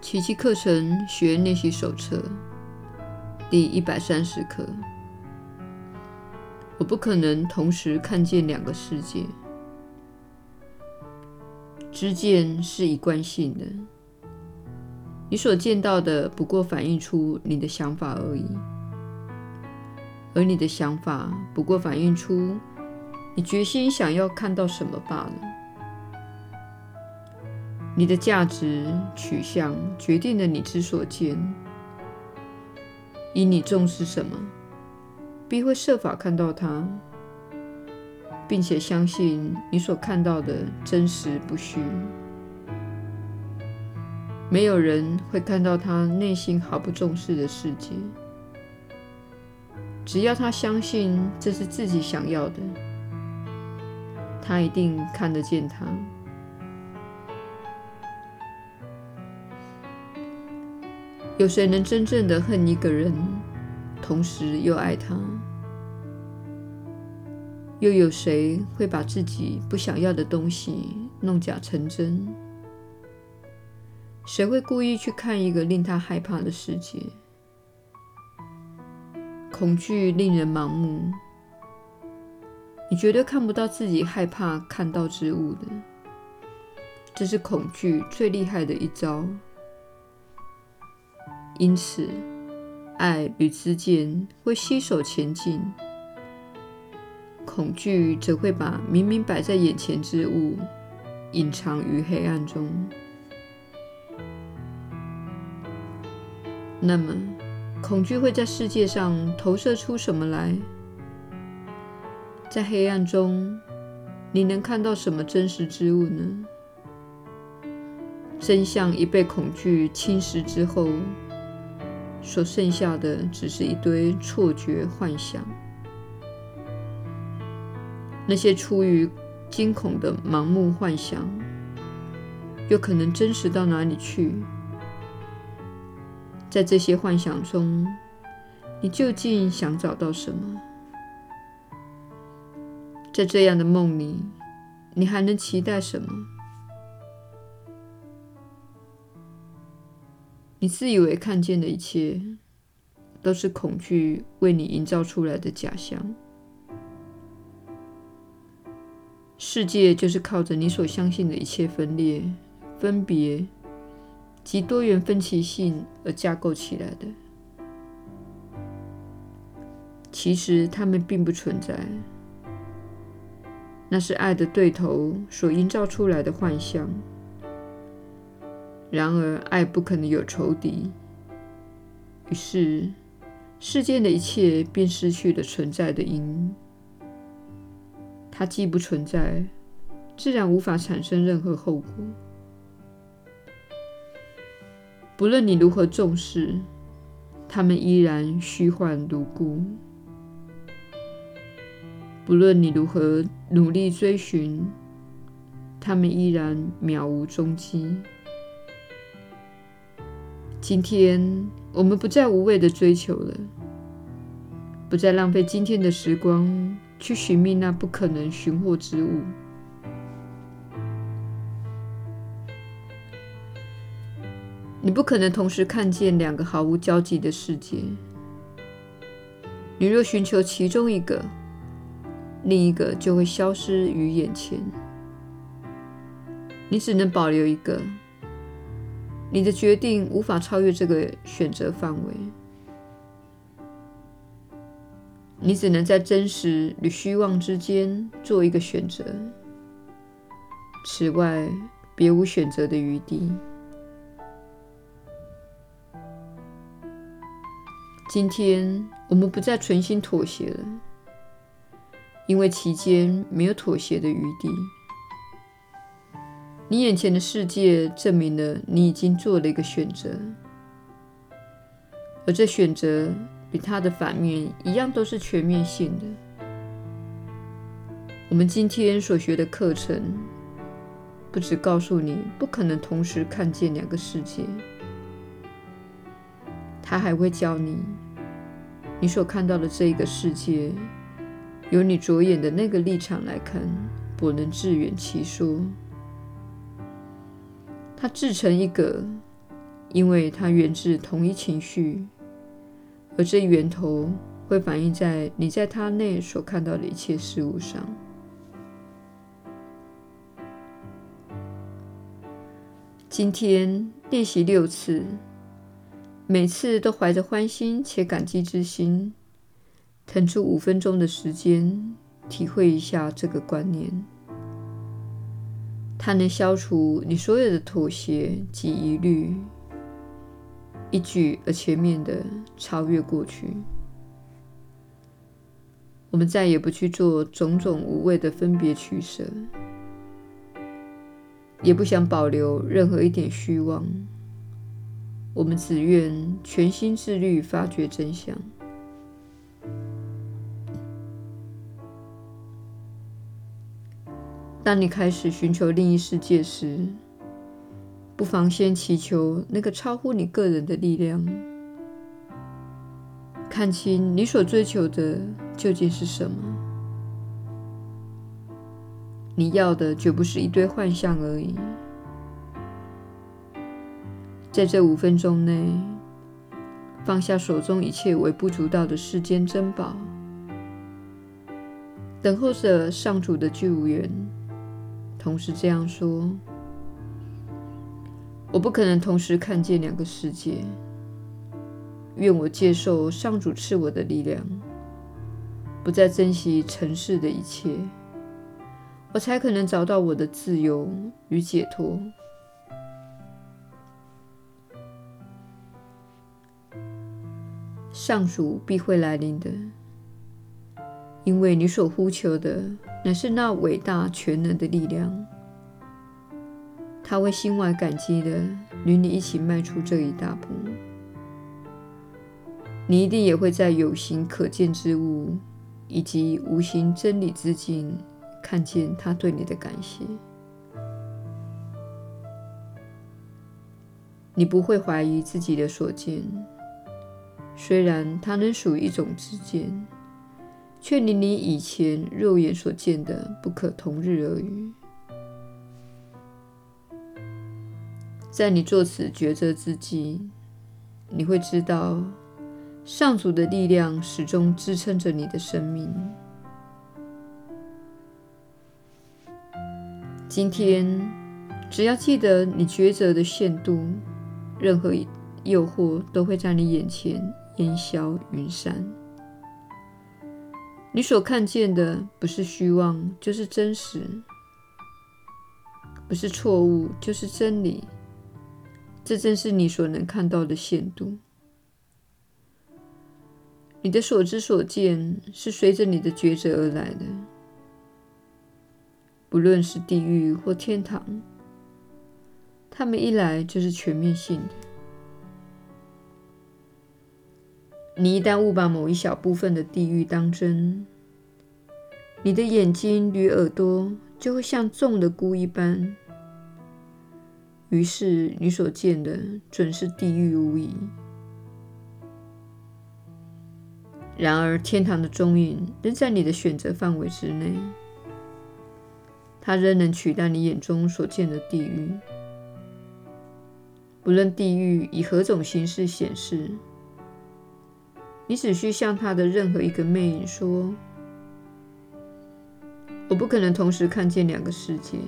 奇迹课程学练习手册第一百三十课。我不可能同时看见两个世界。知见是一贯性的，你所见到的不过反映出你的想法而已，而你的想法不过反映出你决心想要看到什么罢了。你的价值取向决定了你之所见，以你重视什么，必会设法看到它，并且相信你所看到的真实不虚。没有人会看到他内心毫不重视的世界，只要他相信这是自己想要的，他一定看得见它。有谁能真正的恨一个人，同时又爱他？又有谁会把自己不想要的东西弄假成真？谁会故意去看一个令他害怕的世界？恐惧令人盲目，你绝对看不到自己害怕看到之物的。这是恐惧最厉害的一招。因此，爱与知见会携手前进，恐惧则会把明明摆在眼前之物隐藏于黑暗中。那么，恐惧会在世界上投射出什么来？在黑暗中，你能看到什么真实之物呢？真相一被恐惧侵蚀之后，所剩下的只是一堆错觉幻想。那些出于惊恐的盲目幻想，又可能真实到哪里去？在这些幻想中，你究竟想找到什么？在这样的梦里，你还能期待什么？你自以为看见的一切，都是恐惧为你营造出来的假象。世界就是靠着你所相信的一切分裂、分别及多元分歧性而架构起来的。其实它们并不存在，那是爱的对头所营造出来的幻象。然而，爱不可能有仇敌，于是世间的一切便失去了存在的因。它既不存在，自然无法产生任何后果。不论你如何重视，它们依然虚幻如故；不论你如何努力追寻，它们依然渺无踪迹。今天，我们不再无谓的追求了，不再浪费今天的时光去寻觅那不可能寻获之物。你不可能同时看见两个毫无交集的世界。你若寻求其中一个，另一个就会消失于眼前。你只能保留一个。你的决定无法超越这个选择范围，你只能在真实与虚妄之间做一个选择，此外别无选择的余地。今天我们不再存心妥协了，因为其间没有妥协的余地。你眼前的世界证明了你已经做了一个选择，而这选择与它的反面一样，都是全面性的。我们今天所学的课程，不只告诉你不可能同时看见两个世界，它还会教你，你所看到的这一个世界，由你着眼的那个立场来看，不能自圆其说。它自成一格，因为它源自同一情绪，而这源头会反映在你在它内所看到的一切事物上。今天练习六次，每次都怀着欢欣且感激之心，腾出五分钟的时间，体会一下这个观念。它能消除你所有的妥协及疑虑，一举而全面的超越过去。我们再也不去做种种无谓的分别取舍，也不想保留任何一点虚妄。我们只愿全心致力发掘真相。当你开始寻求另一世界时，不妨先祈求那个超乎你个人的力量，看清你所追求的究竟是什么。你要的绝不是一堆幻象而已。在这五分钟内，放下手中一切微不足道的世间珍宝，等候着上主的救援。同时这样说：“我不可能同时看见两个世界。愿我接受上主赐我的力量，不再珍惜尘世的一切，我才可能找到我的自由与解脱。上主必会来临的，因为你所呼求的。”乃是那伟大全能的力量，他会心怀感激地与你一起迈出这一大步。你一定也会在有形可见之物以及无形真理之境看见他对你的感谢。你不会怀疑自己的所见，虽然它能属于一种之见。却离你以前肉眼所见的不可同日而语。在你做此抉择之际，你会知道，上主的力量始终支撑着你的生命。今天，只要记得你抉择的限度，任何诱惑都会在你眼前烟消云散。你所看见的不是虚妄，就是真实；不是错误，就是真理。这正是你所能看到的限度。你的所知所见是随着你的抉择而来的，不论是地狱或天堂，他们一来就是全面性的。你一旦误把某一小部分的地狱当真，你的眼睛与耳朵就会像中了蛊一般，于是你所见的准是地狱无疑。然而，天堂的踪影仍在你的选择范围之内，它仍能取代你眼中所见的地狱，不论地狱以何种形式显示。你只需向他的任何一个魅影说：“我不可能同时看见两个世界。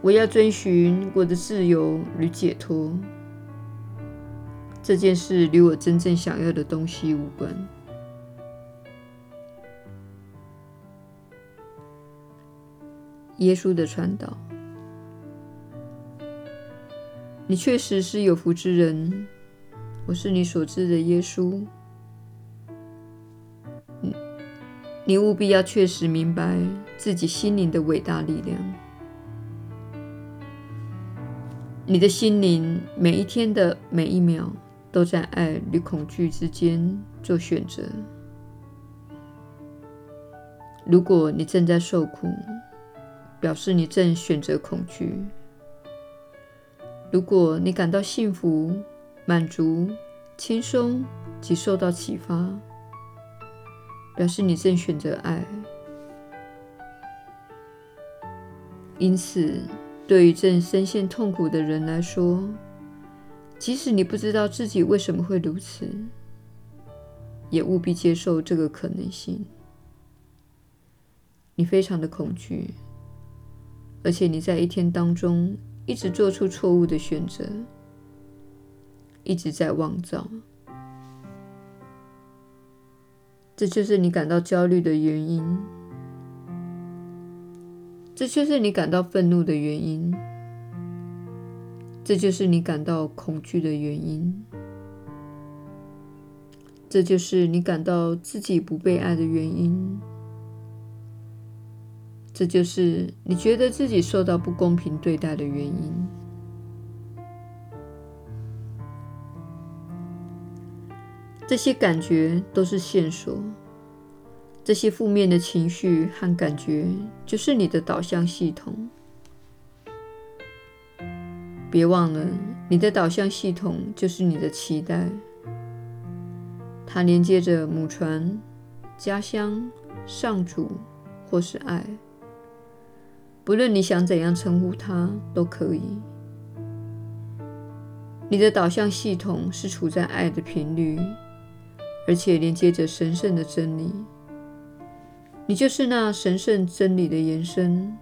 我要追寻我的自由与解脱。这件事与我真正想要的东西无关。”耶稣的传道，你确实是有福之人。我是你所知的耶稣。你，务必要确实明白自己心灵的伟大力量。你的心灵每一天的每一秒都在爱与恐惧之间做选择。如果你正在受苦，表示你正选择恐惧；如果你感到幸福，满足、轻松及受到启发，表示你正选择爱。因此，对于正深陷痛苦的人来说，即使你不知道自己为什么会如此，也务必接受这个可能性。你非常的恐惧，而且你在一天当中一直做出错误的选择，一直在妄造。这就是你感到焦虑的原因，这就是你感到愤怒的原因，这就是你感到恐惧的原因，这就是你感到自己不被爱的原因，这就是你觉得自己受到不公平对待的原因。这些感觉都是线索，这些负面的情绪和感觉就是你的导向系统。别忘了，你的导向系统就是你的期待，它连接着母船、家乡、上主或是爱，不论你想怎样称呼它都可以。你的导向系统是处在爱的频率。而且连接着神圣的真理，你就是那神圣真理的延伸。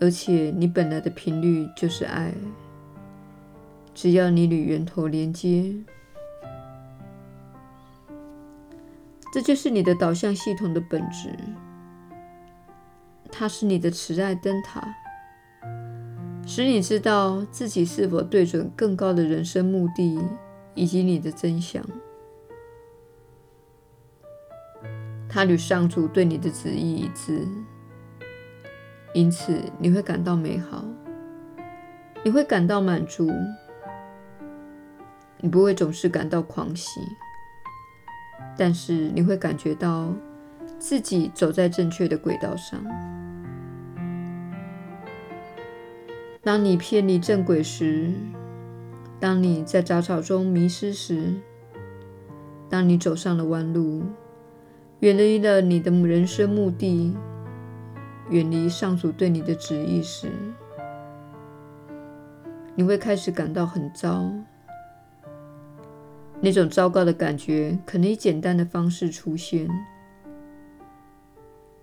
而且你本来的频率就是爱，只要你与源头连接，这就是你的导向系统的本质。它是你的慈爱灯塔，使你知道自己是否对准更高的人生目的。以及你的真相，他与上主对你的旨意一致，因此你会感到美好，你会感到满足，你不会总是感到狂喜，但是你会感觉到自己走在正确的轨道上。当你偏离正轨时，当你在杂草中迷失时，当你走上了弯路，远离了你的人生目的，远离上主对你的旨意时，你会开始感到很糟。那种糟糕的感觉可能以简单的方式出现，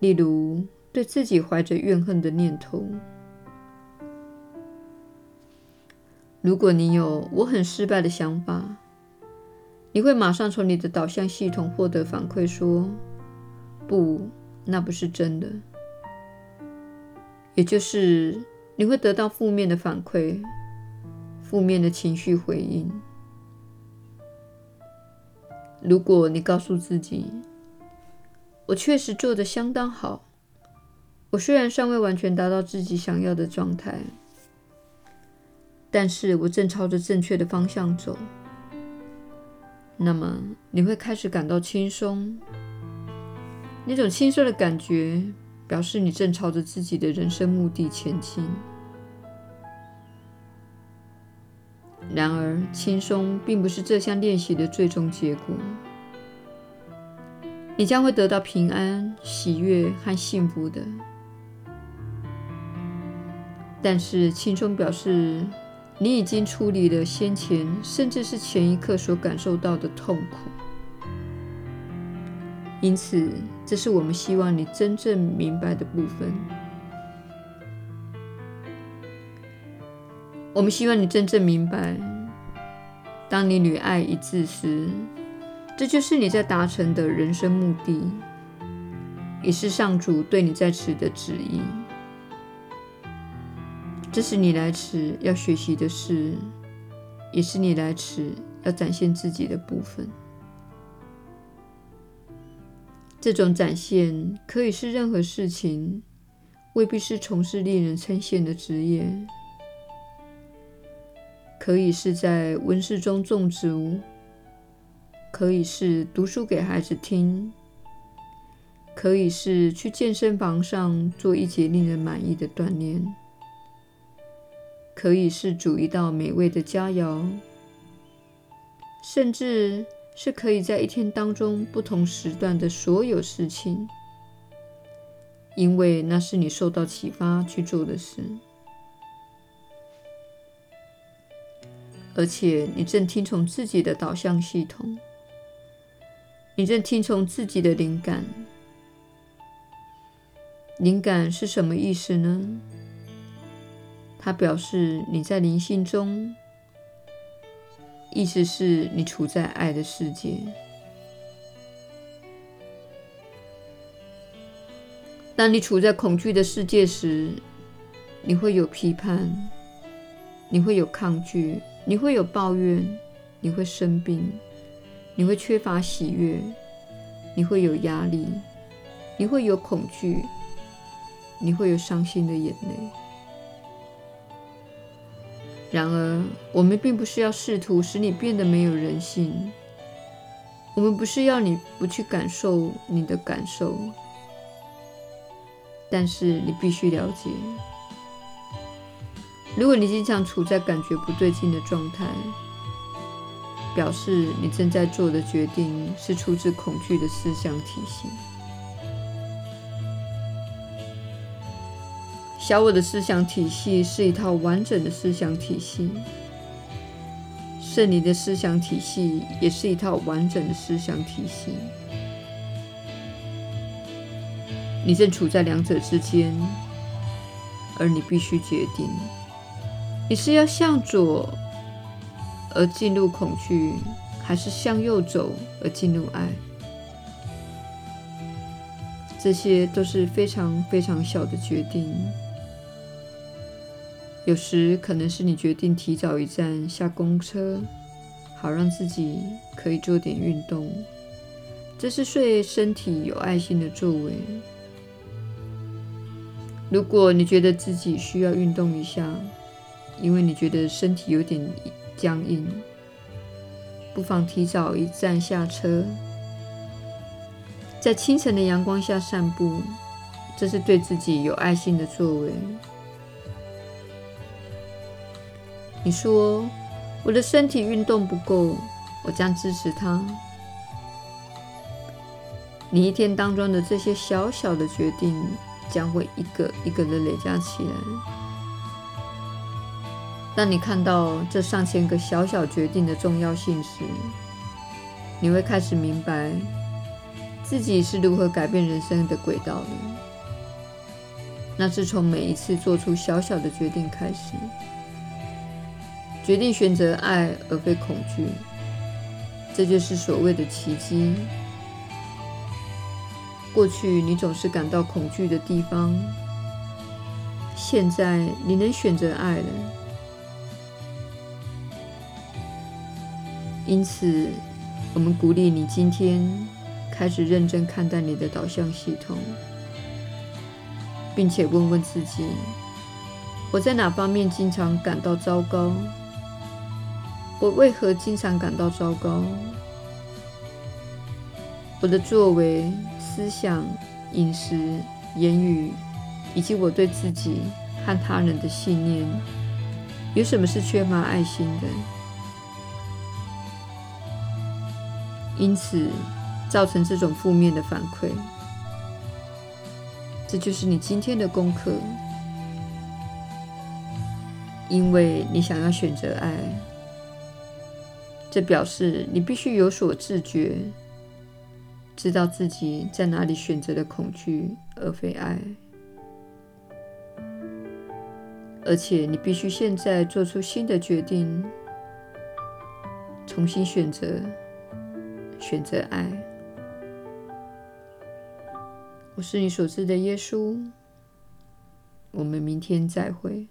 例如对自己怀着怨恨的念头。如果你有“我很失败”的想法，你会马上从你的导向系统获得反馈，说：“不，那不是真的。”也就是你会得到负面的反馈，负面的情绪回应。如果你告诉自己：“我确实做得相当好，我虽然尚未完全达到自己想要的状态。”但是我正朝着正确的方向走，那么你会开始感到轻松。那种轻松的感觉表示你正朝着自己的人生目的前进。然而，轻松并不是这项练习的最终结果。你将会得到平安、喜悦和幸福的。但是，轻松表示。你已经处理了先前，甚至是前一刻所感受到的痛苦，因此，这是我们希望你真正明白的部分。我们希望你真正明白，当你与爱一致时，这就是你在达成的人生目的，也是上主对你在此的旨意。这是你来此要学习的事，也是你来此要展现自己的部分。这种展现可以是任何事情，未必是从事令人称羡的职业，可以是在温室中种植物，可以是读书给孩子听，可以是去健身房上做一节令人满意的锻炼。可以是煮一道美味的佳肴，甚至是可以在一天当中不同时段的所有事情，因为那是你受到启发去做的事，而且你正听从自己的导向系统，你正听从自己的灵感。灵感是什么意思呢？它表示你在灵性中，意思是你处在爱的世界。当你处在恐惧的世界时，你会有批判，你会有抗拒，你会有抱怨，你会生病，你会缺乏喜悦，你会有压力，你会有恐惧，你会有伤心的眼泪。然而，我们并不是要试图使你变得没有人性，我们不是要你不去感受你的感受。但是你必须了解，如果你经常处在感觉不对劲的状态，表示你正在做的决定是出自恐惧的思想体系。小我的思想体系是一套完整的思想体系，圣灵的思想体系也是一套完整的思想体系。你正处在两者之间，而你必须决定：你是要向左而进入恐惧，还是向右走而进入爱？这些都是非常非常小的决定。有时可能是你决定提早一站下公车，好让自己可以做点运动，这是对身体有爱心的作为。如果你觉得自己需要运动一下，因为你觉得身体有点僵硬，不妨提早一站下车，在清晨的阳光下散步，这是对自己有爱心的作为。你说，我的身体运动不够，我将支持它。你一天当中的这些小小的决定，将会一个一个的累加起来。当你看到这上千个小小决定的重要性时，你会开始明白自己是如何改变人生的轨道的。那是从每一次做出小小的决定开始，决定选择爱而非恐惧，这就是所谓的奇迹。过去你总是感到恐惧的地方，现在你能选择爱了。因此，我们鼓励你今天开始认真看待你的导向系统，并且问问自己：我在哪方面经常感到糟糕？我为何经常感到糟糕？我的作为。思想、饮食、言语，以及我对自己和他人的信念，有什么是缺乏爱心的？因此，造成这种负面的反馈。这就是你今天的功课，因为你想要选择爱，这表示你必须有所自觉。知道自己在哪里选择了恐惧而非爱，而且你必须现在做出新的决定，重新选择，选择爱。我是你所知的耶稣，我们明天再会。